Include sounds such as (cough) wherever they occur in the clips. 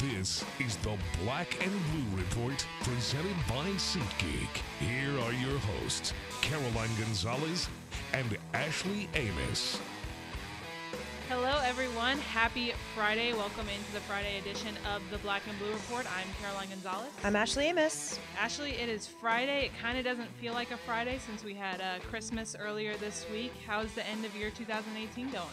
This is the Black and Blue Report presented by SeatGeek. Here are your hosts, Caroline Gonzalez and Ashley Amos. Hello, everyone. Happy Friday. Welcome into the Friday edition of the Black and Blue Report. I'm Caroline Gonzalez. I'm Ashley Amos. Ashley, it is Friday. It kind of doesn't feel like a Friday since we had uh, Christmas earlier this week. How's the end of year 2018 going?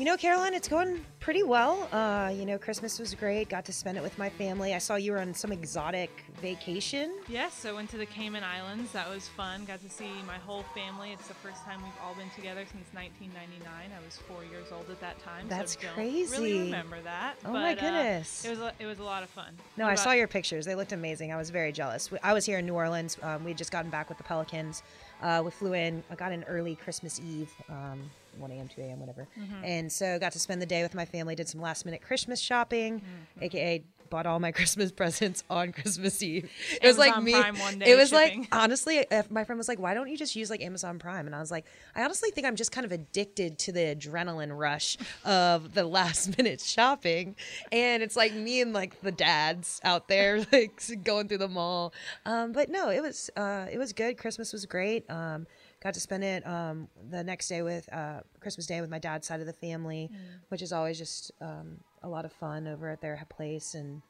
You know, Caroline, it's going pretty well. Uh, you know, Christmas was great. Got to spend it with my family. I saw you were on some exotic vacation. Yes, I went to the Cayman Islands. That was fun. Got to see my whole family. It's the first time we've all been together since 1999. I was four years old at that time. That's so crazy. Really remember that? Oh my but, uh, goodness. it was a, it was a lot of fun. No, What I about- saw your pictures. They looked amazing. I was very jealous. We- I was here in New Orleans. Um, we had just gotten back with the Pelicans. Uh, we flew in. I got in early Christmas Eve, um, 1 a.m., 2 a.m., whatever. Mm-hmm. And so got to spend the day with my family. Did some last minute Christmas shopping, Mm-hmm. aka bought all my (laughs) Christmas presents on Christmas Eve. It was like me. Prime one (laughs) day it was shipping. like (laughs) honestly, if my friend was like, "Why don't you just use like Amazon Prime?" And I was like, "I honestly think I'm just kind of addicted to the adrenaline rush of the last minute shopping." And it's like me and like the dads out there like going through the mall. Um, but no, it was uh, it was good. Christmas was great. Um, got to spend it um, the next day with uh, Christmas Day with my dad's side of the family, which is always just um, a lot of fun over at their place and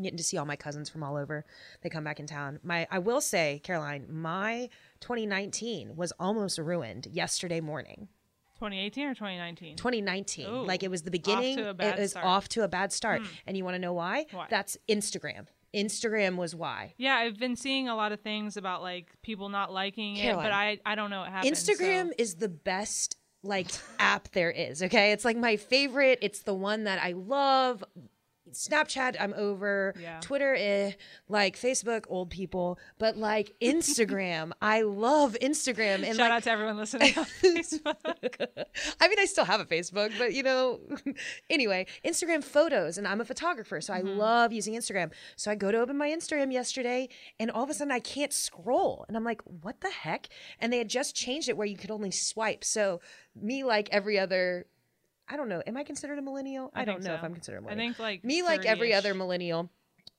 getting to see all my cousins from all over. They come back in town. My I will say, Caroline, my 2019 was almost ruined yesterday morning. 2018 or 2019? 2019, Ooh, like it was the beginning. to a bad it was start. Hmm. off to a bad start, and you want to know why? Why? That's Instagram. Instagram was why. Yeah, I've been seeing a lot of things about like people not liking it, but I I don't know what happened. Instagram so- is the best like app there is. Okay, it's like my favorite. It's the one that I love. Snapchat, I'm over. Yeah. Twitter, eh. Like Facebook, old people. But like (laughs) Instagram, I love Instagram. And Shout like, out to everyone listening on (laughs) Facebook. I mean, I still have a Facebook, but you know, (laughs) anyway, Instagram photos, and I'm a photographer, so I love using Instagram. So I go to open my Instagram yesterday, and all of a sudden I can't scroll, and I'm like, what the heck? And they had just changed it where you could only swipe. So me, like every other, I don't know, am I considered a millennial? I, don't think know if. I'm considered a I millennial. I think like me, like every other millennial.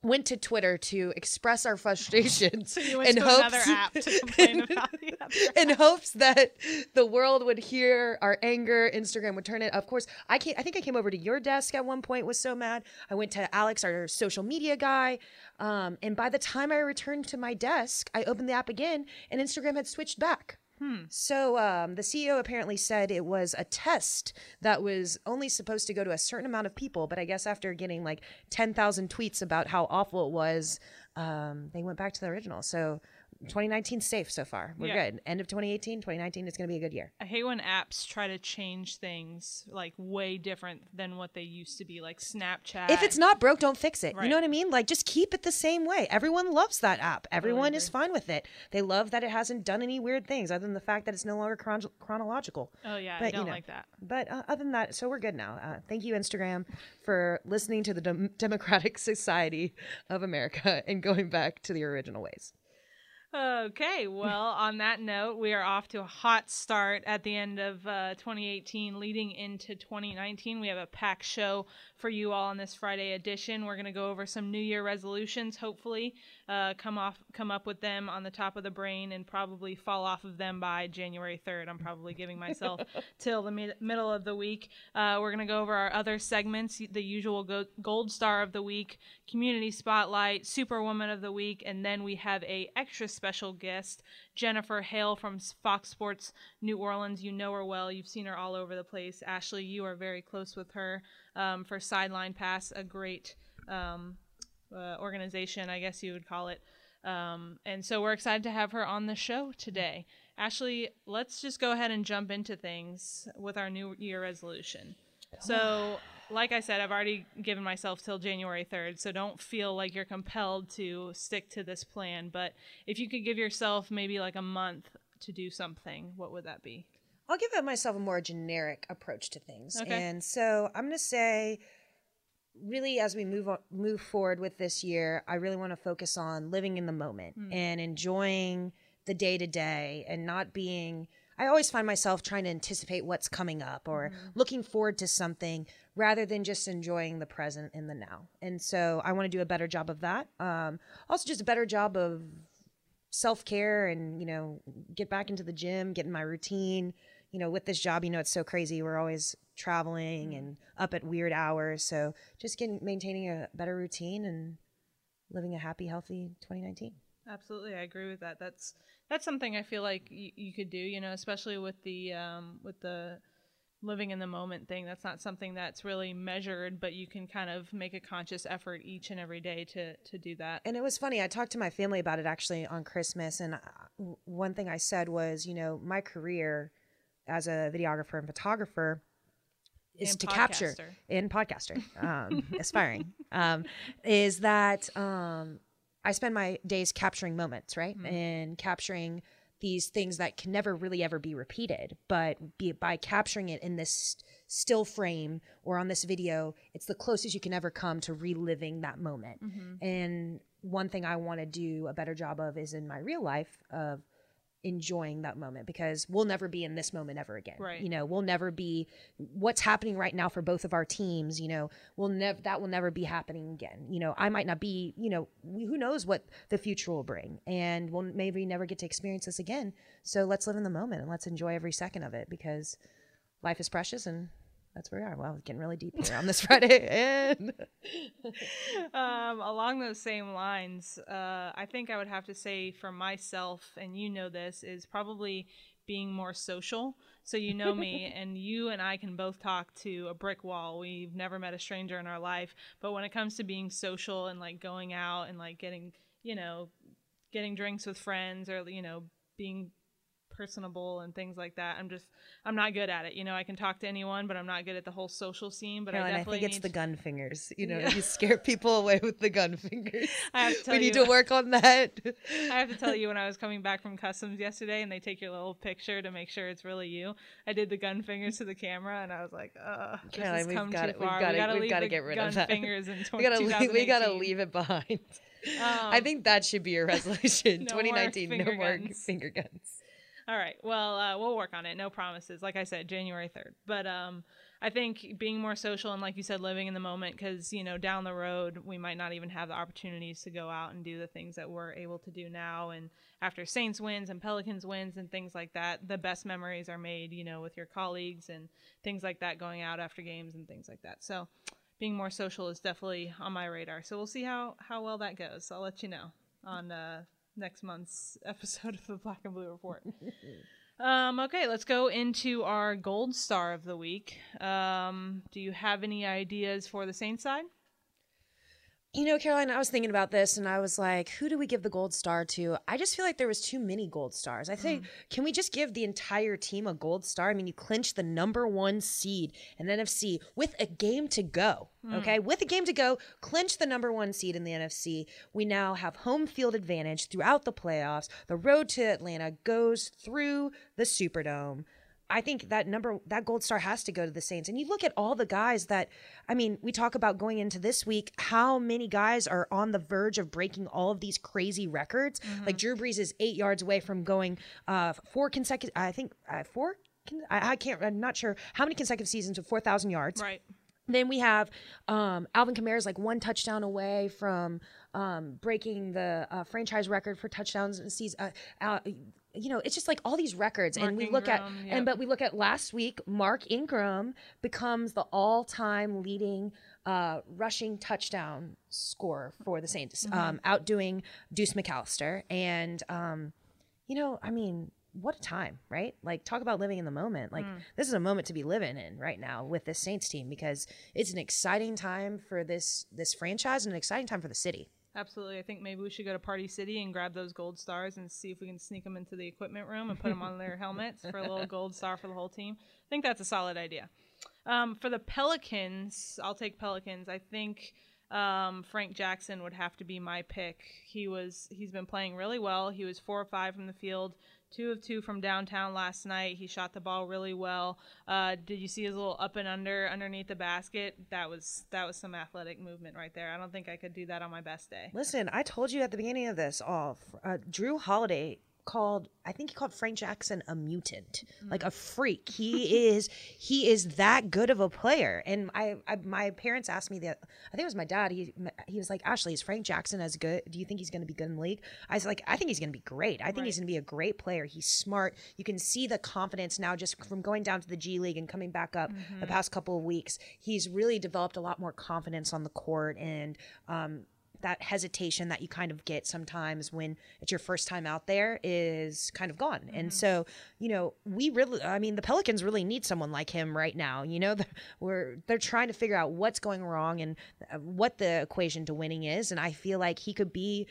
Went to Twitter to express our frustrations (laughs) in hopes another app to (laughs) complain about the other (laughs) in hopes that the world would hear our anger instagram would turn it of course i came, i think i came over to your desk at one point was so mad i went to alex our social media guy um, and by the time i returned to my desk i opened the app again and instagram had switched back so um, the CEO apparently said it was a test that was only supposed to go to a certain amount of people, but I guess after getting like ten thousand tweets about how awful it was, um, they went back to the original. So 2019 safe so far. We're Yeah. good. End of 2018, 2019 is going to be a good year. I hate when apps try to change things like way different than what they used to be, like Snapchat. If it's not broke, don't fix it. Right. You know what I mean? Like just keep it the same way. Everyone loves that app. Everyone is fine with it. They love that it hasn't done any weird things other than the fact that it's no longer chron- chronological. oh yeah, I but, you don't know. like that. But uh, other than that, so we're good now. Uh, thank you, Instagram, for listening to the Dem- Democratic (laughs) Society of America and going back to the original ways. Okay, well, on that note, we are off to a hot start at the end of uh, 2018, leading into 2019. We have a packed show for you all on this Friday edition. We're going to go over some New Year resolutions, hopefully, uh, come off, come up with them on the top of the brain, and probably fall off of them by January 3rd. I'm probably giving myself (laughs) till the mid- middle of the week. Uh, we're going to go over our other segments, the usual go- Gold Star of the Week, Community Spotlight, Superwoman of the Week, and then we have a extra special guest, Jennifer Hale from Fox Sports New Orleans. You know her well. You've seen her all over the place. Ashley, you are very close with her um, for Sideline Pass, a great um, uh, organization, I guess you would call it. Um, and so we're excited to have her on the show today. Ashley, let's just go ahead and jump into things with our New Year resolution. So, like I said, I've already given myself till January 3rd, so don't feel like you're compelled to stick to this plan. But if you could give yourself maybe like a month to do something, what would that be? I'll give myself a more generic approach to things. Okay. And so I'm going to say really as we move on, move forward with this year, I really want to focus on living in the moment hmm. and enjoying the day to day and not being I always find myself trying to anticipate what's coming up or looking forward to something rather than just enjoying the present in the now. And so I want to do a better job of that. Um, also, just a better job of self care and, you know, get back into the gym, get in my routine. You know, with this job, you know, it's so crazy. We're always traveling and up at weird hours. So just getting maintaining a better routine and living a happy, healthy 2019. Absolutely, I agree with that. That's that's something I feel like you, you could do. You know, especially with the um, with the living in the moment thing. That's not something that's really measured, but you can kind of make a conscious effort each and every day to to do that. And it was funny. I talked to my family about it actually on Christmas, and uh, one thing I said was, you know, my career as a videographer and photographer is And to capture in podcaster, um, (laughs) aspiring, um, is that um, I spend my days capturing moments, right, mm-hmm. and capturing these things that can never really ever be repeated, but be, by capturing it in this still frame or on this video, it's the closest you can ever come to reliving that moment. Mm-hmm. And one thing I want to do a better job of is in my real life of enjoying that moment because we'll never be in this moment ever again. Right. You know, we'll never be what's happening right now for both of our teams, you know, we'll never that will never be happening again. You know, I might not be, you know, we, who knows what the future will bring and we'll maybe never get to experience this again. So let's live in the moment and let's enjoy every second of it because life is precious and that's where we are. Wow, it's getting really deep here on this (laughs) Friday. And (laughs) um, along those same lines, uh, I think I would have to say for myself, and you know this, is probably being more social. So you know me, (laughs) and you and I can both talk to a brick wall. We've never met a stranger in our life, but when it comes to being social and like going out and like getting, you know, getting drinks with friends or you know being personable and things like that. I'm just I'm not good at it. You know, I can talk to anyone, but I'm not good at the whole social scene. But I Caroline, I, definitely think it's the gun fingers. You know, Yeah. you scare (laughs) people away with the gun fingers. I have to tell we need you- to work on that. I have to tell you, when I was coming back from customs yesterday, and they take your little picture to make sure it's really you, I did the gun fingers to the camera, and I was like, "Uh, this has we've come got too it- we've far. got we gotta we've gotta get rid of that. fingers in 20, (laughs) we gotta leave, we gotta leave it behind. I Um, think that should be your resolution. (laughs) no more 2019, no more guns. finger guns. All right. Well, uh, we'll work on it. No promises. Like I said, January 3rd. But um, I think being more social and, like you said, living in the moment because, you know, down the road, we might not even have the opportunities to go out and do the things that we're able to do now. And after Saints wins and Pelicans wins and things like that, the best memories are made, you know, with your colleagues and things like that going out after games and things like that. So being more social is definitely on my radar. So we'll see how, how well that goes. I'll let you know on uh, next month's (laughs) episode of the Black and Blue Report. Um, okay, let's go into our gold star of the week. Um, do you have any ideas for the Saints side? You know, Caroline, I was thinking about this and I was like, who do we give the gold star to? I just feel like there was too many gold stars. I think, mm. can we just give the entire team a gold star? I mean, you clinched the number one seed in the NFC with a game to go. Mm. Okay, with a game to go, clinch the number one seed in the NFC. We now have home field advantage throughout the playoffs. The road to Atlanta goes through the Superdome. I think that number that gold star has to go to the Saints. And you look at all the guys that I mean, we talk about going into this week, how many guys are on the verge of breaking all of these crazy records? Like Drew Brees is eight yards away from going uh four consecutive I think uh, four I, I can't I'm not sure how many consecutive seasons of four thousand yards. Right. Then we have um, Alvin is like one touchdown away from um, breaking the uh, franchise record for touchdowns and sees. Uh, uh, you know, it's just like all these records, and Mark we look at Ingram, and but we look at last week. Mark Ingram becomes the all-time leading uh, rushing touchdown scorer for the Saints, Mm-hmm. um, outdoing Deuce McAllister, and um, you know, I mean, what a time, right? Like, talk about living in the moment. Like, Mm. this is a moment to be living in right now with this Saints team because it's an exciting time for this this franchise and an exciting time for the city. Absolutely. I think maybe we should go to Party City and grab those gold stars and see if we can sneak them into the equipment room and put them on their (laughs) helmets for a little gold star for the whole team. I think that's a solid idea. Um, for the Pelicans, I'll take Pelicans. I think um, Frank Jackson would have to be my pick. He was he's been playing really well. He was four or five from the field, two of two from downtown last night. He shot the ball really well. Uh, did you see his little up and under underneath the basket? That was that was some athletic movement right there. I don't think I could do that on my best day. Listen, I told you at the beginning of this all, uh, Jrue Holiday called I think he called Frank Jackson a mutant, like a freak. He (laughs) is he is that good of a player. And I, I my parents asked me that I think it was my dad. He he was like, Ashley, is Frank Jackson as good? Do you think he's going to be good in the league? I was like, I think he's going to be great. I think he's going to be a great player. He's smart. You can see the confidence now just from going down to the G League and coming back up the past couple of weeks. He's really developed a lot more confidence on the court and um, that hesitation that you kind of get sometimes when it's your first time out there is kind of gone. And so, you know, we really, I mean, the Pelicans really need someone like him right now. You know, (laughs) they're, we're they're trying to figure out what's going wrong and uh, what the equation to winning is. And I feel like he could be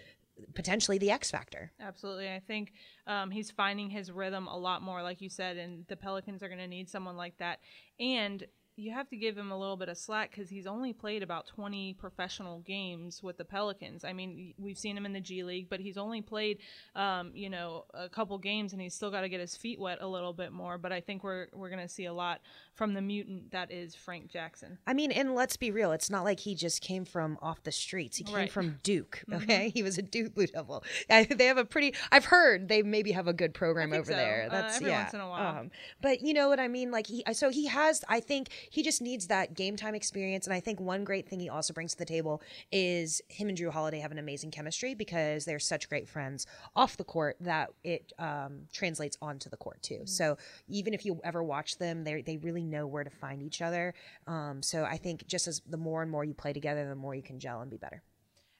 potentially the X factor. Absolutely. I think um, he's finding his rhythm a lot more, like you said, and the Pelicans are going to need someone like that. And you have to give him a little bit of slack because he's only played about 20 professional games with the Pelicans. I mean, we've seen him in the G League, but he's only played, um, you know, a couple games, and he's still got to get his feet wet a little bit more. But I think we're we're going to see a lot from the mutant that is Frank Jackson. I mean, and let's be real, it's not like he just came from off the streets. He came Right. from Duke, okay? He was a Duke Blue Devil. I, they have a pretty, I've heard they maybe have a good program over so. there. Uh, That's every yeah. once in a while. Um, but you know what I mean? Like he, so he has, I think he just needs that game time experience. And I think one great thing he also brings to the table is him and Jrue Holiday have an amazing chemistry because they're such great friends off the court that it um, translates onto the court too. So even if you ever watch them, they they really know where to find each other. Um, so I think just as the more and more you play together, the more you can gel and be better.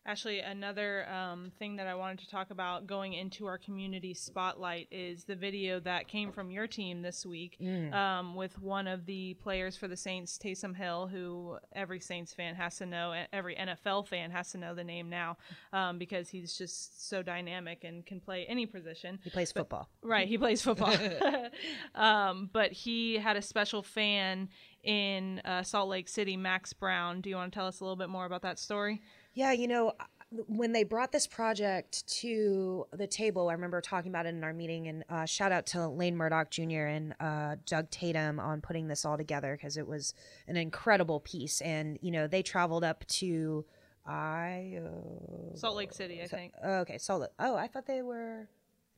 Actually, another um, thing that I wanted to talk about going into our community spotlight is the video that came from your team this week um, with one of the players for the Saints, Taysom Hill, who every Saints fan has to know, every NFL fan has to know the name now um, because he's just so dynamic and can play any position. He plays football. Right, he plays football. (laughs) (laughs) um, but he had a special fan in uh, Salt Lake City, Max Brown. Do you want to tell us a little bit more about that story? Yeah, you know, when they brought this project to the table, I remember talking about it in our meeting, and uh, shout out to Lane Murdoch Jr. and uh, Doug Tatum on putting this all together because it was an incredible piece. And you know, they traveled up to I Salt Lake City, I think. okay, Salt. Oh, I thought they were.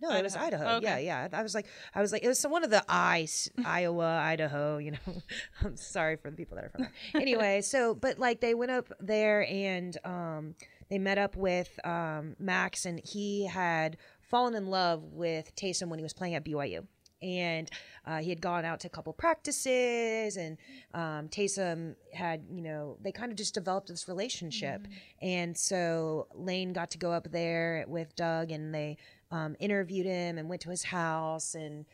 No, it was Idaho. Idaho. Yeah, Okay. yeah. I was like, I was like, it was some, one of the I's, Iowa, Idaho. You know, (laughs) I'm sorry for the people that are from there. Anyway, (laughs) so but like they went up there and um, they met up with um, Max, and he had fallen in love with Taysom when he was playing at BYU. And uh, he had gone out to a couple practices, and um, Taysom had, you know, they kind of just developed this relationship. And so Lane got to go up there with Doug, and they um, interviewed him and went to his house. And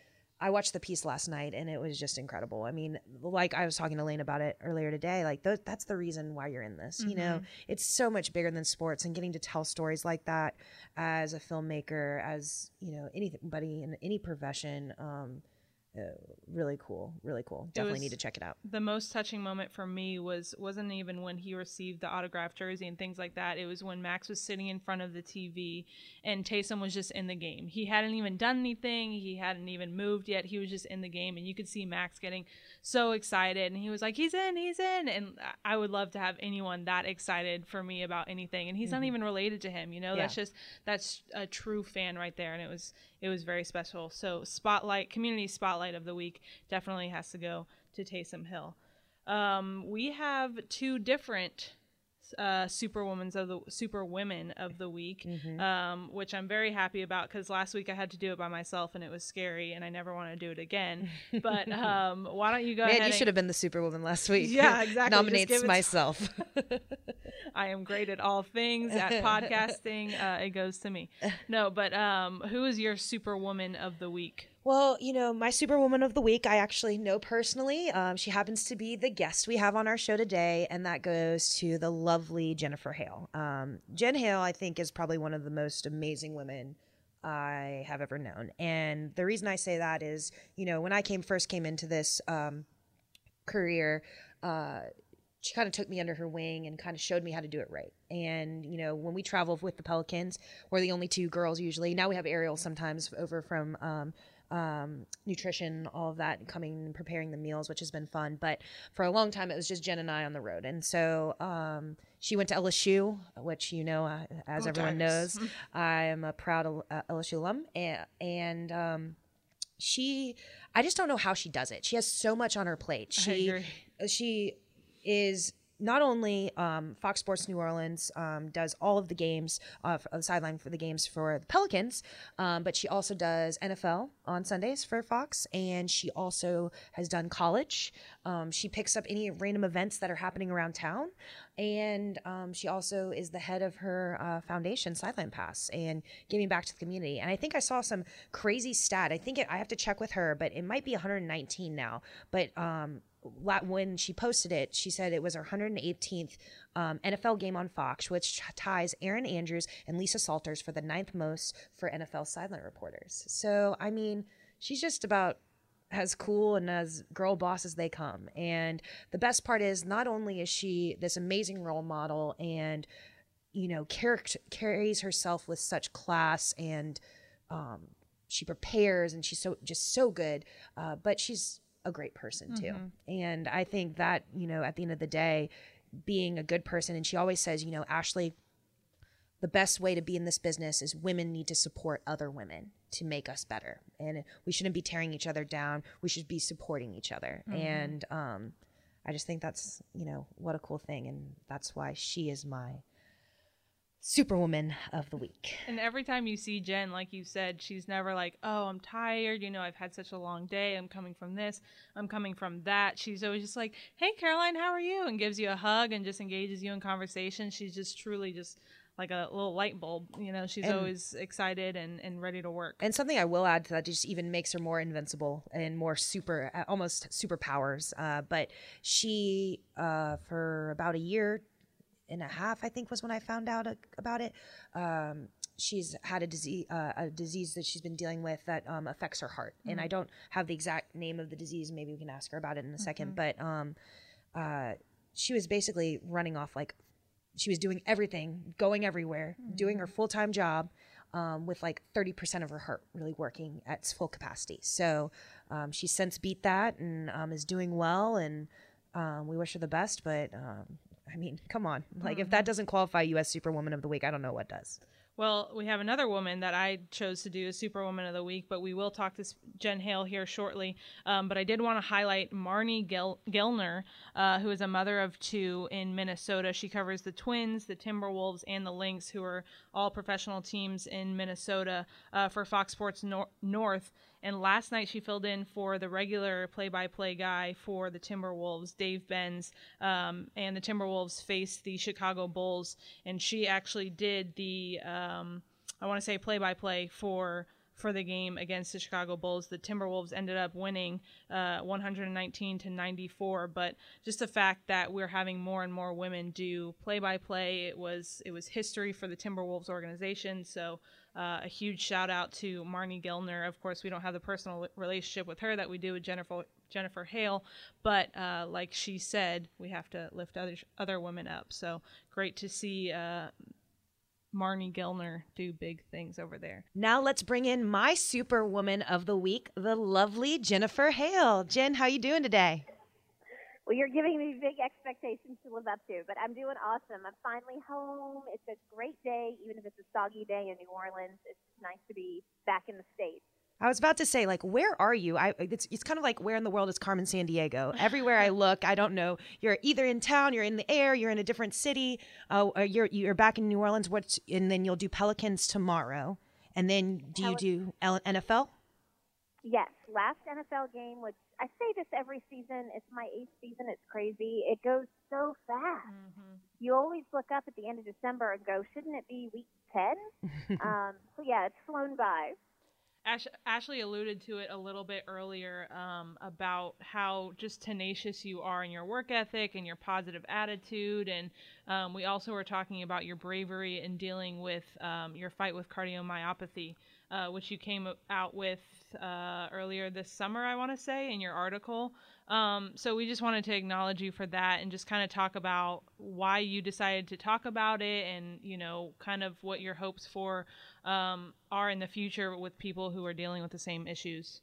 I watched the piece last night, and it was just incredible. I mean, like I was talking to Lane about it earlier today. Like th- that's the reason why you're in this. You know, it's so much bigger than sports, and getting to tell stories like that as a filmmaker, as you know, anybody in any profession. Um, uh, really cool, really cool. Definitely need to check it out. the most touching moment for me was wasn't even when he received the autographed jersey and things like that. It was when Max was sitting in front of the TV and Taysom was just in the game. He hadn't even done anything. He hadn't even moved yet. He was just in the game, and you could see Max getting so excited. And he was like, "He's in, he's in!" And I would love to have anyone that excited for me about anything. And he's not even related to him. You know, Yeah. that's just that's a true fan right there. And it was it was very special. So spotlight, community spotlight of the week definitely has to go to Taysom Hill. Um, we have two different uh, of the super women of the week, um, which I'm very happy about because last week I had to do it by myself and it was scary and I never want to do it again. (laughs) But um, why don't you go Man, ahead? you and- should have been the Superwoman last week. (laughs) Yeah, exactly. Nominates myself. (laughs) I am great at all things at podcasting. Uh, it goes to me. No, but um, who is your superwoman of the week? Well, you know, my Superwoman of the Week, I actually know personally. Um, she happens to be the guest we have on our show today, and that goes to the lovely Jennifer Hale. Um, Jen Hale, I think, is probably one of the most amazing women I have ever known. And the reason I say that is, you know, when I came first came into this um, career, uh, she kind of took me under her wing and kind of showed me how to do it right. And you know, when we travel with the Pelicans, we're the only two girls usually. Now we have Ariel sometimes over from um, um, nutrition, all of that, coming and preparing the meals, which has been fun. But for a long time, it was just Jen and I on the road. And so um, she went to LSU, which you know, uh, as Go everyone Tigers. knows, (laughs) I am a proud uh, LSU alum. And, and um, she, I just don't know how she does it. She has so much on her plate. She, agree. she is not only um, Fox Sports New Orleans um, does all of the games uh, f- the sideline for the games for the Pelicans, um, but she also does NFL on Sundays for Fox, and she also has done college. Um, she picks up any random events that are happening around town, and um, she also is the head of her uh, foundation, Sideline Pass, and giving back to the community. And I think I saw some crazy stat. I think it, I have to check with her, but it might be 119 now. But um, when she posted it, she said it was her 118th um, NFL game on Fox, which ties Erin Andrews and Lisa Salters for the ninth most for NFL sideline reporters. So, I mean, she's just about as cool and as girl boss as they come. And the best part is, not only is she this amazing role model and you know character carries herself with such class and um, she prepares and she's so just so good uh, but she's a great person too. And i think that you know at the end of the day being a good person and she always says you know ashley the best way to be in this business is women need to support other women to make us better. And we shouldn't be tearing each other down. We should be supporting each other. And um, i just think that's you know what a cool thing. And that's why she is my superwoman of the week And every time you see Jen, like you said, she's never like, "Oh, I'm tired. You know, I've had such a long day. I'm coming from this. I'm coming from that." She's always just like, "Hey, Caroline, how are you?" and gives you a hug and just engages you in conversation. She's just truly just like a little light bulb. You know, she's And- always excited and, and ready to work. And something I will add to that just even makes her more invincible and more super, almost superpowers. Uh, but she, uh, for about a year and a half, I think was when I found out about it. Um, she's had a disease, uh, a disease that she's been dealing with that um, affects her heart. And I don't have the exact name of the disease. Maybe we can ask her about it in a second. But um, uh, she was basically running off like she was doing everything, going everywhere, doing her full time job um, with like 30% of her heart really working at full capacity. So um, she's since beat that and um, is doing well. And um, we wish her the best. But um, I mean, come on. Like, if that doesn't qualify you as Superwoman of the Week, I don't know what does. Well, we have another woman that I chose to do as Superwoman of the Week, but we will talk to Jen Hale here shortly. Um, but I did want to highlight Marnie Gel- Gellner, uh, who is a mother of two in Minnesota. She covers the Twins, the Timberwolves, and the Lynx, who are all professional teams in Minnesota uh, for Fox Sports Nor- North. And last night she filled in for the regular play-by-play guy for the Timberwolves, Dave Benz, um, and the Timberwolves faced the Chicago Bulls, and she actually did the um, I want to say play-by-play for for the game against the Chicago Bulls. The Timberwolves ended up winning uh, 119 to 94, but just the fact that we're having more and more women do play-by-play, it was it was history for the Timberwolves organization. So uh, a huge shout out to Marnie Gellner. Of course, we don't have the personal relationship with her that we do with Jennifer Jennifer Hale, but uh, like she said, we have to lift other other women up. So great to see uh, Marnie Gellner do big things over there. Now let's bring in my Superwoman of the Week, the lovely Jennifer Hale. Jen, how you doing today? Well, you're giving me big expectations to live up to, but I'm doing awesome. I'm finally home. It's a great day, even if it's a soggy day in New Orleans. It's nice to be back in the States. I was about to say, like, where are you? I it's it's kind of like where in the world is Carmen Sandiego? Everywhere I (laughs) look, I don't know. You're either in town, you're in the air, you're in a different city. Uh, or you're you're back in New Orleans. What? And then you'll do Pelicans tomorrow, and then do you do L- NFL? Yes, last NFL game, which I say this every season. It's my eighth season. It's crazy. It goes so fast. You always look up at the end of December and go, shouldn't it be week 10? (laughs) um, so, yeah, it's flown by. Ash- Ashley alluded to it a little bit earlier um, about how just tenacious you are in your work ethic and your positive attitude. And um, we also were talking about your bravery in dealing with um, your fight with cardiomyopathy. uh, which you came out with uh, earlier this summer, I want to say, in your article. Um, so we just wanted to acknowledge you for that and just kind of talk about why you decided to talk about it and, you know, kind of what your hopes for um, are in the future with people who are dealing with the same issues.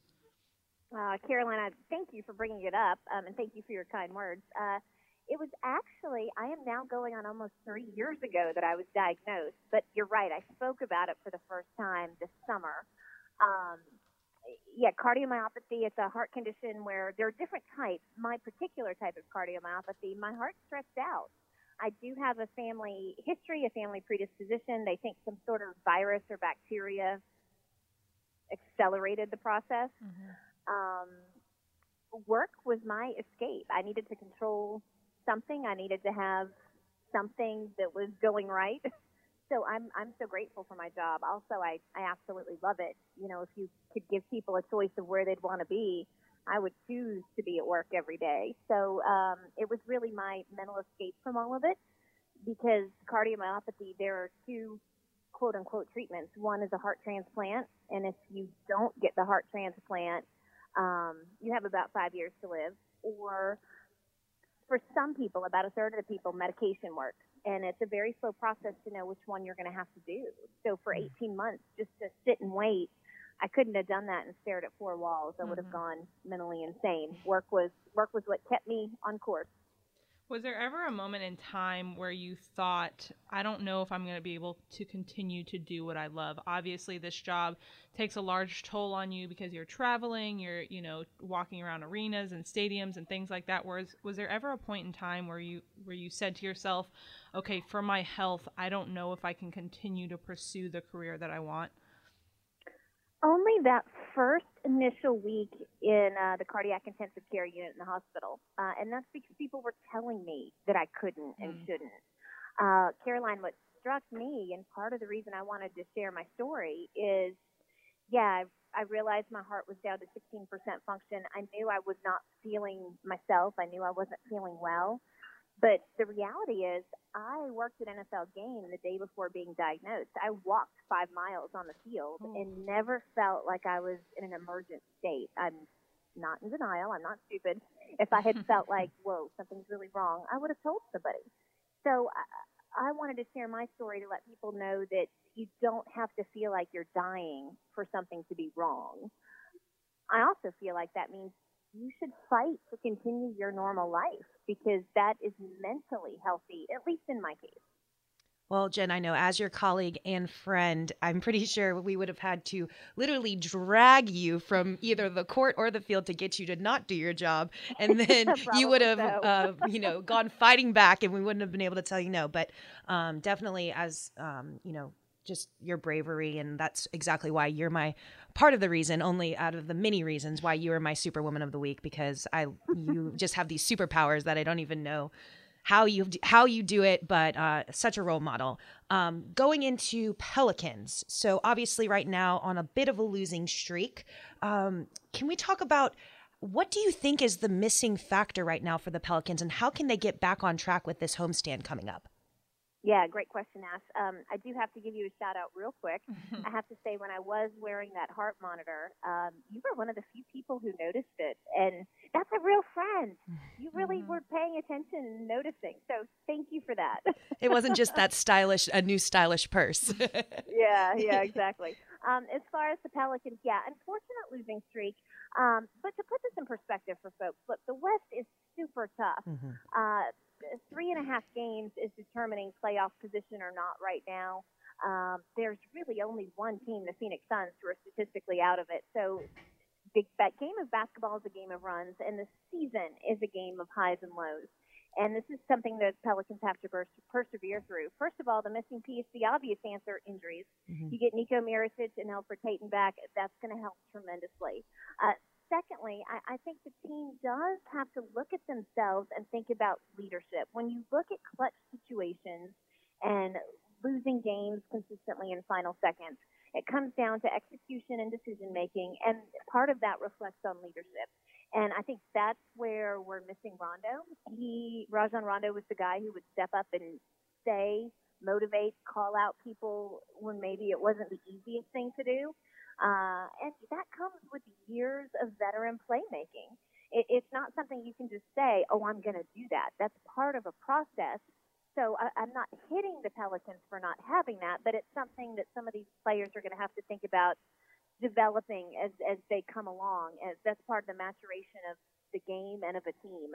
Uh, Carolina, thank you for bringing it up um, and thank you for your kind words. Uh, it was actually, I am now going on almost three years ago that I was diagnosed, but you're right, I spoke about it for the first time this summer. Um, yeah, cardiomyopathy, it's a heart condition where there are different types. My particular type of cardiomyopathy, my heart's stressed out. I do have a family history, a family predisposition. They think some sort of virus or bacteria accelerated the process. Mm-hmm. Um, work was my escape. I needed to control something. I needed to have something that was going right. (laughs) so I'm I'm so grateful for my job. Also, I I absolutely love it. You know, if you could give people a choice of where they'd want to be, I would choose to be at work every day. So um, it was really my mental escape from all of it because cardiomyopathy. There are two quote unquote treatments. One is a heart transplant, and if you don't get the heart transplant, um, you have about five years to live. Or for some people, about a third of the people, medication works and it's a very slow process to know which one you're going to have to do. So for mm. 18 months, just to sit and wait, I couldn't have done that and stared at four walls. I would have mm-hmm. gone mentally insane. Work was work was what kept me on course. Was there ever a moment in time where you thought, I don't know if I'm going to be able to continue to do what I love? Obviously, this job takes a large toll on you because you're traveling, you're, you know, walking around arenas and stadiums and things like that. Was was there ever a point in time where you where you said to yourself, "Okay, for my health, I don't know if I can continue to pursue the career that I want"? Only that first initial week in uh, the cardiac intensive care unit in the hospital, uh, and that's because people were telling me that I couldn't and mm. shouldn't. Uh, Caroline, what struck me, and part of the reason I wanted to share my story is, yeah, I, I realized my heart was down to 16% function. I knew I was not feeling myself. I knew I wasn't feeling well. But the reality is, I worked at NFL game the day before being diagnosed. I walked five miles on the field oh. and never felt like I was in an emergent state. I'm not in denial. I'm not stupid. If I had (laughs) felt like, whoa, something's really wrong, I would have told somebody. So I, I wanted to share my story to let people know that you don't have to feel like you're dying for something to be wrong. I also feel like that means you should fight to continue your normal life because that is mentally healthy, at least in my case. Well, Jen, I know as your colleague and friend, I'm pretty sure we would have had to literally drag you from either the court or the field to get you to not do your job. And (laughs) then you would have, so. uh, you know, gone fighting back and we wouldn't have been able to tell you no. But um, definitely, as, um, you know, just your bravery and that's exactly why you're my part of the reason only out of the many reasons why you are my superwoman of the week because i you (laughs) just have these superpowers that i don't even know how you how you do it but uh, such a role model. Um, going into pelicans. So obviously right now on a bit of a losing streak um, can we talk about what do you think is the missing factor right now for the pelicans and how can they get back on track with this homestand coming up yeah, great question, Ash. Um, I do have to give you a shout out real quick. (laughs) I have to say, when I was wearing that heart monitor, um, you were one of the few people who noticed it, and that's a real friend. You really mm-hmm. were paying attention and noticing. So thank you for that. (laughs) it wasn't just that stylish, a new stylish purse. (laughs) yeah, yeah, exactly. Um, as far as the Pelicans, yeah, unfortunate losing streak. Um, but to put this in perspective for folks, look, the West is super tough. Mm-hmm. Uh, three and a half games is determining playoff position or not right now. Um, there's really only one team, the Phoenix Suns, who are statistically out of it. So the, that game of basketball is a game of runs, and the season is a game of highs and lows. And this is something that Pelicans have to persevere through. First of all, the missing piece, the obvious answer, injuries. Mm-hmm. You get Nico Mirotic and Elfrid Payton back, that's going to help tremendously. Uh, secondly, I, I think the team does have to look at themselves and think about leadership. When you look at clutch situations and losing games consistently in final seconds, it comes down to execution and decision making, and part of that reflects on leadership. And I think that's where we're missing Rondo. He, Rajon Rondo, was the guy who would step up and say, motivate, call out people when maybe it wasn't the easiest thing to do. Uh, and that comes with years of veteran playmaking. It, it's not something you can just say, oh, I'm going to do that. That's part of a process. So I, I'm not hitting the Pelicans for not having that, but it's something that some of these players are going to have to think about developing as, as they come along. As that's part of the maturation of the game and of a team.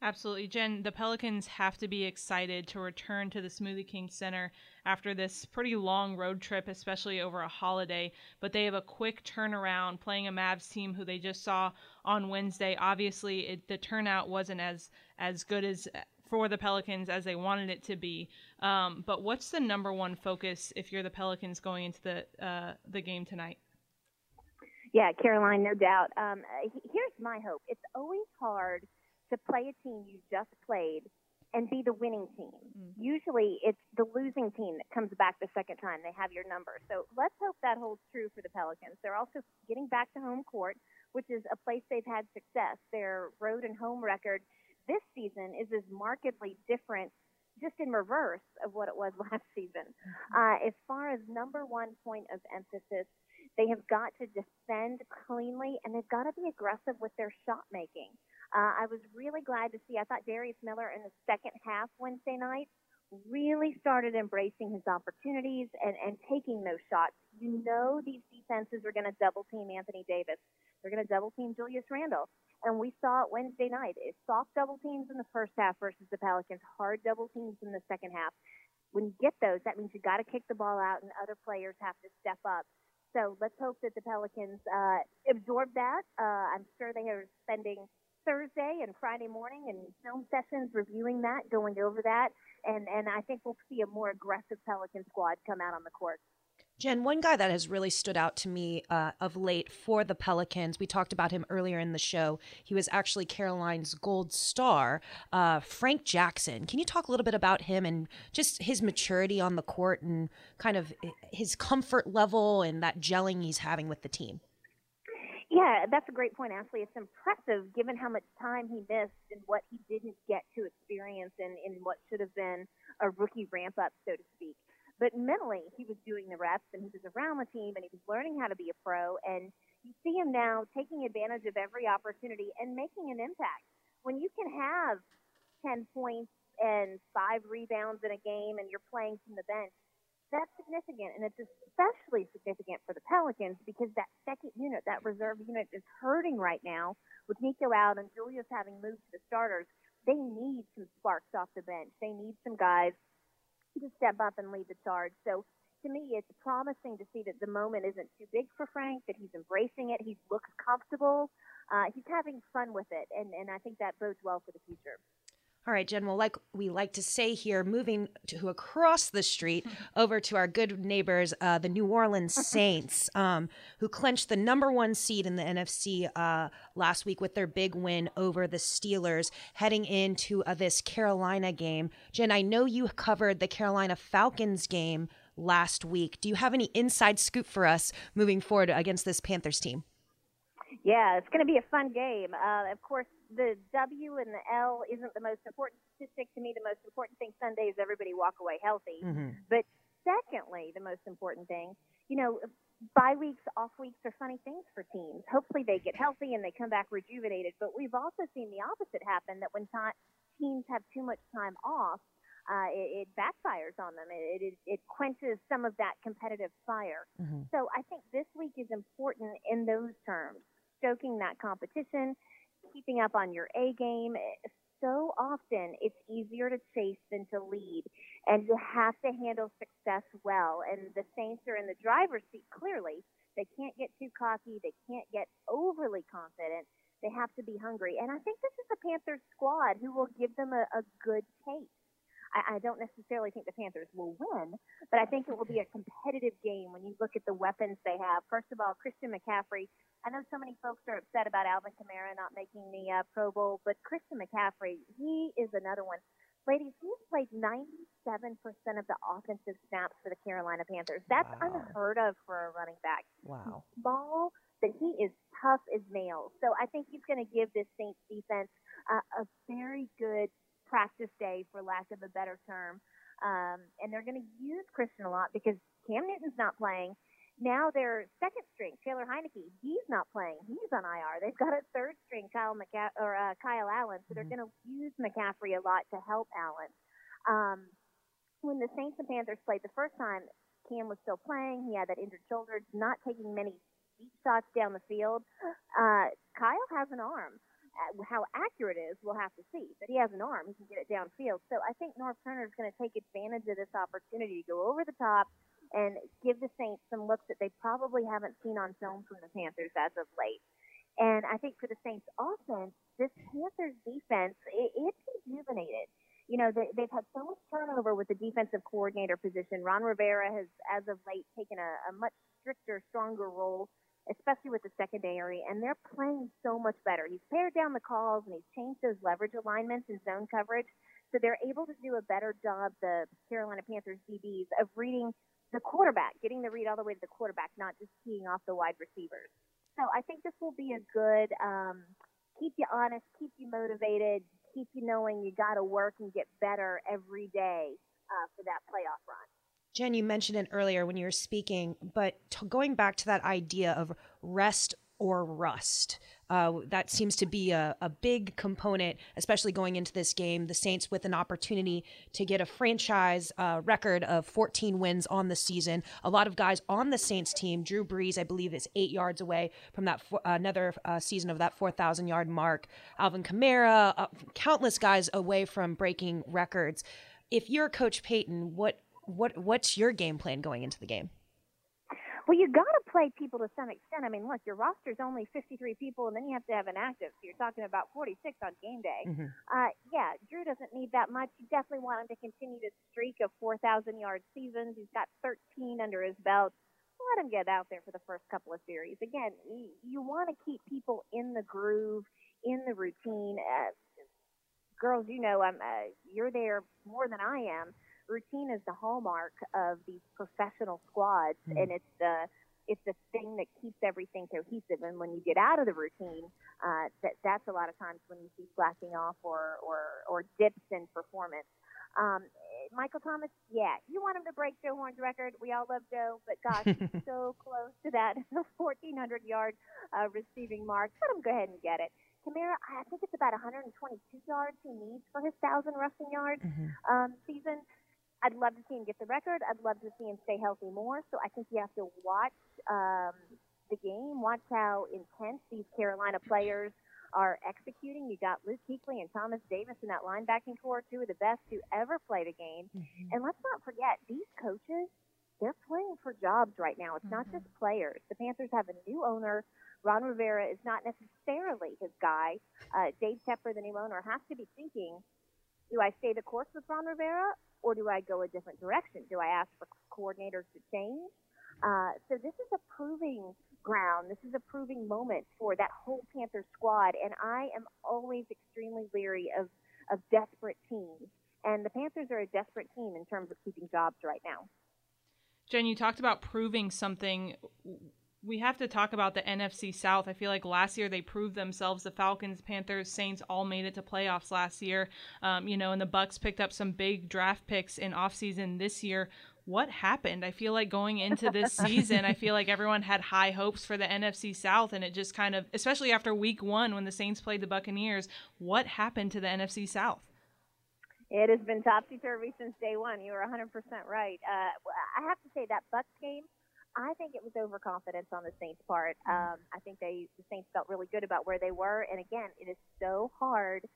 Absolutely. Jen, the Pelicans have to be excited to return to the Smoothie King Center after this pretty long road trip, especially over a holiday. But they have a quick turnaround playing a Mavs team who they just saw on Wednesday. Obviously, it, the turnout wasn't as, as good as for the Pelicans as they wanted it to be. Um, but what's the number one focus if you're the Pelicans going into the uh, the game tonight? Yeah, Caroline, no doubt. Um, here's my hope. It's always hard to play a team you just played and be the winning team. Mm. Usually it's the losing team that comes back the second time they have your number. So let's hope that holds true for the Pelicans. They're also getting back to home court, which is a place they've had success. Their road and home record this season is as markedly different just in reverse of what it was (laughs) last season. Mm-hmm. Uh, as far as number one point of emphasis, they have got to defend cleanly and they've got to be aggressive with their shot making. Uh, I was really glad to see. I thought Darius Miller in the second half Wednesday night really started embracing his opportunities and, and taking those shots. You know these defenses are going to double team Anthony Davis. They're going to double team Julius Randle. And we saw it Wednesday night. It's soft double teams in the first half versus the Pelicans, hard double teams in the second half. When you get those, that means you got to kick the ball out and other players have to step up. So let's hope that the Pelicans uh, absorb that. Uh, I'm sure they are spending Thursday and Friday morning and film sessions reviewing that, going over that, and and I think we'll see a more aggressive Pelican squad come out on the court. Jen, one guy that has really stood out to me uh, of late for the Pelicans, we talked about him earlier in the show. He was actually Caroline's gold star, uh, Frank Jackson. Can you talk a little bit about him and just his maturity on the court and kind of his comfort level and that gelling he's having with the team? Yeah, that's a great point, Ashley. It's impressive given how much time he missed and what he didn't get to experience in, in what should have been a rookie ramp up, so to speak. But mentally, he was doing the reps and he was around the team and he was learning how to be a pro. And you see him now taking advantage of every opportunity and making an impact. When you can have 10 points and five rebounds in a game and you're playing from the bench, that's significant, and it's especially significant for the Pelicans because that second unit, that reserve unit, is hurting right now with Nico out and Julius having moved to the starters. They need some sparks off the bench. They need some guys to step up and lead the charge. So to me, it's promising to see that the moment isn't too big for Frank, that he's embracing it, he looks comfortable, uh, he's having fun with it, and, and I think that bodes well for the future. All right, Jen. Well, like we like to say here, moving to across the street (laughs) over to our good neighbors, uh, the New Orleans (laughs) Saints, um, who clinched the number one seed in the NFC uh, last week with their big win over the Steelers, heading into uh, this Carolina game. Jen, I know you covered the Carolina Falcons game last week. Do you have any inside scoop for us moving forward against this Panthers team? Yeah, it's going to be a fun game. Uh, of course, the W and the L isn't the most important statistic to me. The most important thing Sunday is everybody walk away healthy. Mm-hmm. But secondly, the most important thing, you know, bye weeks, off weeks are funny things for teams. Hopefully they get healthy and they come back rejuvenated. But we've also seen the opposite happen that when t- teams have too much time off, uh, it, it backfires on them. It, it, it quenches some of that competitive fire. Mm-hmm. So I think this week is important in those terms, stoking that competition, keeping up on your A game. Eh, so often it's easier to chase than to lead, and you have to handle success well. And the Saints are in the driver's seat clearly. They can't get too cocky, they can't get overly confident. They have to be hungry. And I think this is a Panthers squad who will give them a, a good taste. I, I don't necessarily think the Panthers will win, but I think it will be a competitive game when you look at the weapons they have. First of all, Christian McCaffrey I know so many folks are upset about Alvin Kamara not making the uh, Pro Bowl, but Christian McCaffrey, he is another one. Ladies, he's played 97% of the offensive snaps for the Carolina Panthers. That's wow. unheard of for a running back. Wow. He's small, but he is tough as nails. So I think he's going to give this Saints defense uh, a very good practice day, for lack of a better term. Um, and they're going to use Christian a lot because Cam Newton's not playing Now their second string, Taylor Heinicke, he's not playing. He's on IR. They've got a third string, Kyle McCa- or uh, Kyle Allen, so they're mm-hmm. going to use McCaffrey a lot to help Allen. Um, when the Saints and Panthers played the first time, Cam was still playing. He had that injured shoulder, not taking many deep shots down the field. Uh, Kyle has an arm. Uh, how accurate it is, we'll have to see. But he has an arm; he can get it downfield. So I think Norv Turner is going to take advantage of this opportunity to go over the top and give the Saints some looks that they probably haven't seen on film from the Panthers as of late. And I think for the Saints offense, this Panthers defense, it, it's rejuvenated. You know, they, they've had so much turnover with the defensive coordinator position. Ron Rivera has, as of late, taken a, a much stricter, stronger role, especially with the secondary, and they're playing so much better. He's pared down the calls and he's changed those leverage alignments and zone coverage. So they're able to do a better job, the Carolina Panthers DBs, of reading the quarterback, getting the read all the way to the quarterback, not just keying off the wide receivers. So I think this will be a good um, keep you honest, keep you motivated, keep you knowing you got to work and get better every day uh, for that playoff run. Jen, you mentioned it earlier when you were speaking, but t- going back to that idea of rest or rust. Uh, that seems to be a, a big component, especially going into this game. The Saints with an opportunity to get a franchise uh, record of 14 wins on the season. A lot of guys on the Saints team. Drew Brees, I believe, is eight yards away from that uh, another season of that 4,000 yard mark. Alvin Kamara, uh, countless guys away from breaking records. If you're Coach Payton, what what what's your game plan going into the game? Well, you got to play people to some extent. I mean, look, your roster's only 53 people, and then you have to have an active. So you're talking about 46 on game day. Mm-hmm. Uh, yeah, Drew doesn't need that much. You definitely want him to continue to streak of 4,000 yard seasons. He's got 13 under his belt. Let him get out there for the first couple of series. Again, you, you want to keep people in the groove, in the routine. Uh, girls, you know, I'm, uh, you're there more than I am routine is the hallmark of these professional squads, mm. and it's the it's the thing that keeps everything cohesive. And when you get out of the routine, uh, that that's a lot of times when you see slacking off or or or dips in performance. Um, Michael Thomas, yeah, you want him to break Joe Horn's record. We all love Joe, but gosh, he's (laughs) so close to that (laughs) 1,400 yard uh, receiving mark. Let him go ahead and get it. Kamara, I think it's about 122 yards he needs for his thousand rushing yards mm-hmm. um, season. I'd love to see him get the record. I'd love to see him stay healthy more. So I think you have to watch um, the game, watch how intense these Carolina players are executing. You got Luke Kuechly and Thomas Davis in that linebacking corps, two of the best to ever play the game. Mm-hmm. And let's not forget, these coaches, they're playing for jobs right now. It's mm-hmm. not just players. The Panthers have a new owner. Ron Rivera is not necessarily his guy. Uh, Dave Tepper, the new owner, has to be thinking, do I stay the course with Ron Rivera or do I go a different direction? Do I ask for coordinators to change? Uh, so this is a proving ground. This is a proving moment for that whole Panther squad, and I am always extremely leery of of desperate teams. And the Panthers are a desperate team in terms of keeping jobs right now. Jen, you talked about proving something we have to talk about the NFC South. I feel like last year they proved themselves. The Falcons, Panthers, Saints all made it to playoffs last year. Um, you know, and the Bucs picked up some big draft picks in offseason this year. What happened? I feel like going into this (laughs) season, I feel like everyone had high hopes for the NFC South, and it just kind of, especially after Week One when the Saints played the Buccaneers, what happened to the NFC South? It has been topsy turvy since day one. You were 100% right. Uh, I have to say that Bucs game I think it was overconfidence on the Saints' part. Um, I think they the Saints felt really good about where they were, and again, it is so hard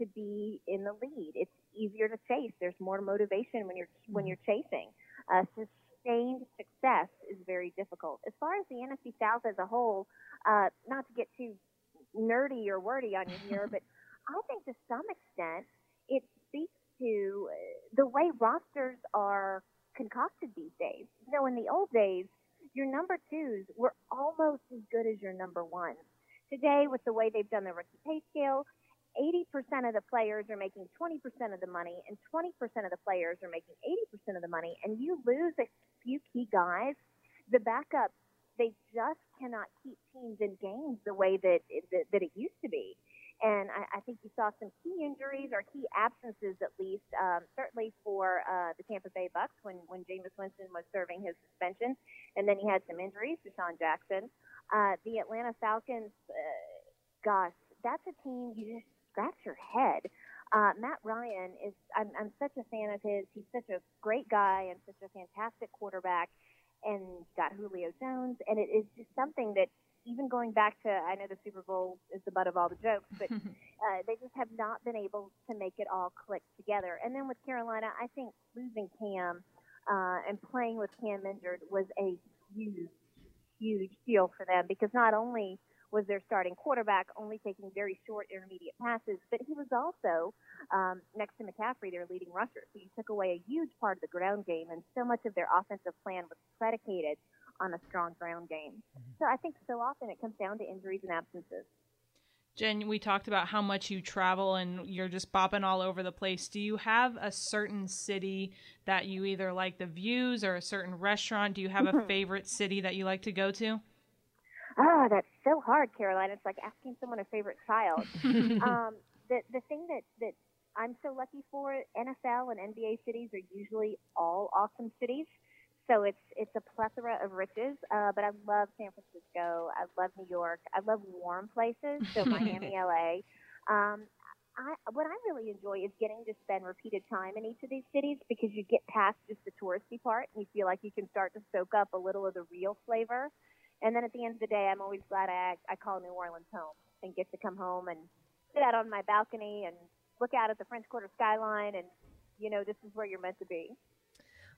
to be in the lead. It's easier to chase. There's more motivation when you're when mm-hmm. you're chasing. Uh, sustained success is very difficult. As far as the NFC South as a whole, uh, not to get too nerdy or wordy on you here, (laughs) but I think to some extent it speaks to the way rosters are concocted these days. You know, in the old days, your number twos were almost as good as your number ones. Today, with the way they've done the rookie pay scale, 80% of the players are making 20% of the money, and 20% of the players are making 80% of the money, and you lose a few key guys, the backup, they just cannot keep teams in games the way that that, that it used to be. And I, I think you saw some key injuries or key absences, at least, um, certainly for uh, the Tampa Bay Bucs when, when Jameis Winston was serving his suspension. And then he had some injuries, DeSean Jackson. Uh, the Atlanta Falcons, uh, gosh, that's a team you just scratch your head. Uh, Matt Ryan is, I'm, I'm such a fan of his. He's such a great guy and such a fantastic quarterback. And got Julio Jones. And it is just something that even going back to, I know the Super Bowl is the butt of all the jokes, but (laughs) uh, they just have not been able to make it all click together. And then with Carolina, I think losing Cam uh, and playing with Cam injured was a huge, huge deal for them because not only was their starting quarterback only taking very short intermediate passes, but he was also um, next to McCaffrey, their leading rusher. So you took away a huge part of the ground game, and so much of their offensive plan was predicated on a strong ground game. Mm-hmm. So I think so often it comes down to injuries and absences. Jen, we talked about how much you travel and you're just bopping all over the place. Do you have a certain city that you either like the views or a certain restaurant? Do you have a mm-hmm. favorite city that you like to go to? Oh, that's so hard, Caroline. It's like asking someone a favorite child. (laughs) um, the the thing that that I'm so lucky for, NFL and NBA cities are usually all awesome cities. So it's it's a plethora of riches. Uh, but I love San Francisco. I love New York. I love warm places. So (laughs) Miami, LA. Um, I, what I really enjoy is getting to spend repeated time in each of these cities because you get past just the touristy part and you feel like you can start to soak up a little of the real flavor. And then at the end of the day, I'm always glad I I call New Orleans home and get to come home and sit out on my balcony and look out at the French Quarter skyline and you know this is where you're meant to be.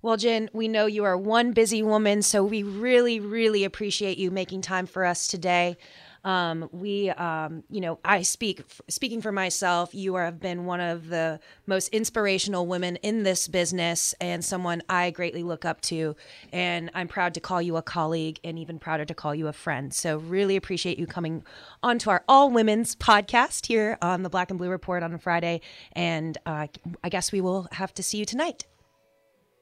Well, Jen, we know you are one busy woman, so we really, really appreciate you making time for us today. Um, we, um, you know, I speak speaking for myself. You have been one of the most inspirational women in this business, and someone I greatly look up to. And I'm proud to call you a colleague, and even prouder to call you a friend. So, really appreciate you coming onto our all women's podcast here on the Black and Blue Report on a Friday. And uh, I guess we will have to see you tonight.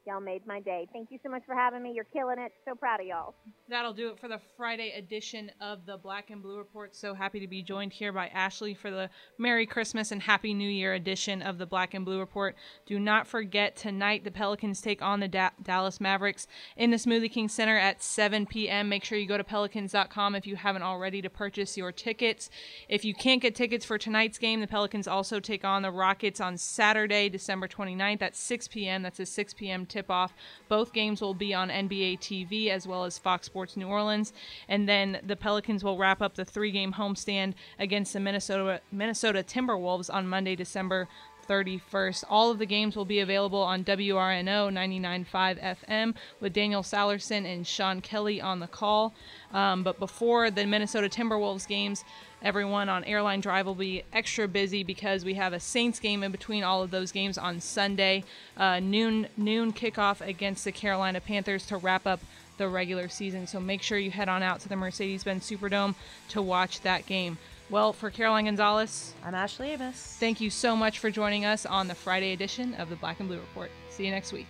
Y'all made my day. Thank you so much for having me. You're killing it. So proud of y'all. That'll do it for the Friday edition of the Black and Blue Report. So happy to be joined here by Ashley for the Merry Christmas and Happy New Year edition of the Black and Blue Report. Do not forget tonight the Pelicans take on the da- Dallas Mavericks in the Smoothie King Center at 7 p.m. Make sure you go to pelicans.com if you haven't already to purchase your tickets. If you can't get tickets for tonight's game, the Pelicans also take on the Rockets on Saturday, December 29th at 6 p.m. That's a 6 p.m. tip off. Both games will be on NBA TV as well as Fox Sports New Orleans. And then the Pelicans will wrap up the three game homestand against the Minnesota, Minnesota Timberwolves on Monday, December 31st. All of the games will be available on WRNO 99.5 FM with Daniel Salerson and Sean Kelly on the call. Um, but before the Minnesota Timberwolves games, everyone on Airline Drive will be extra busy because we have a Saints game in between all of those games on Sunday, uh, noon noon kickoff against the Carolina Panthers to wrap up the regular season. So make sure you head on out to the Mercedes-Benz Superdome to watch that game. Well, for Caroline Gonzalez, I'm Ashley Amos. Thank you so much for joining us on the Friday edition of the Black and Blue Report. See you next week.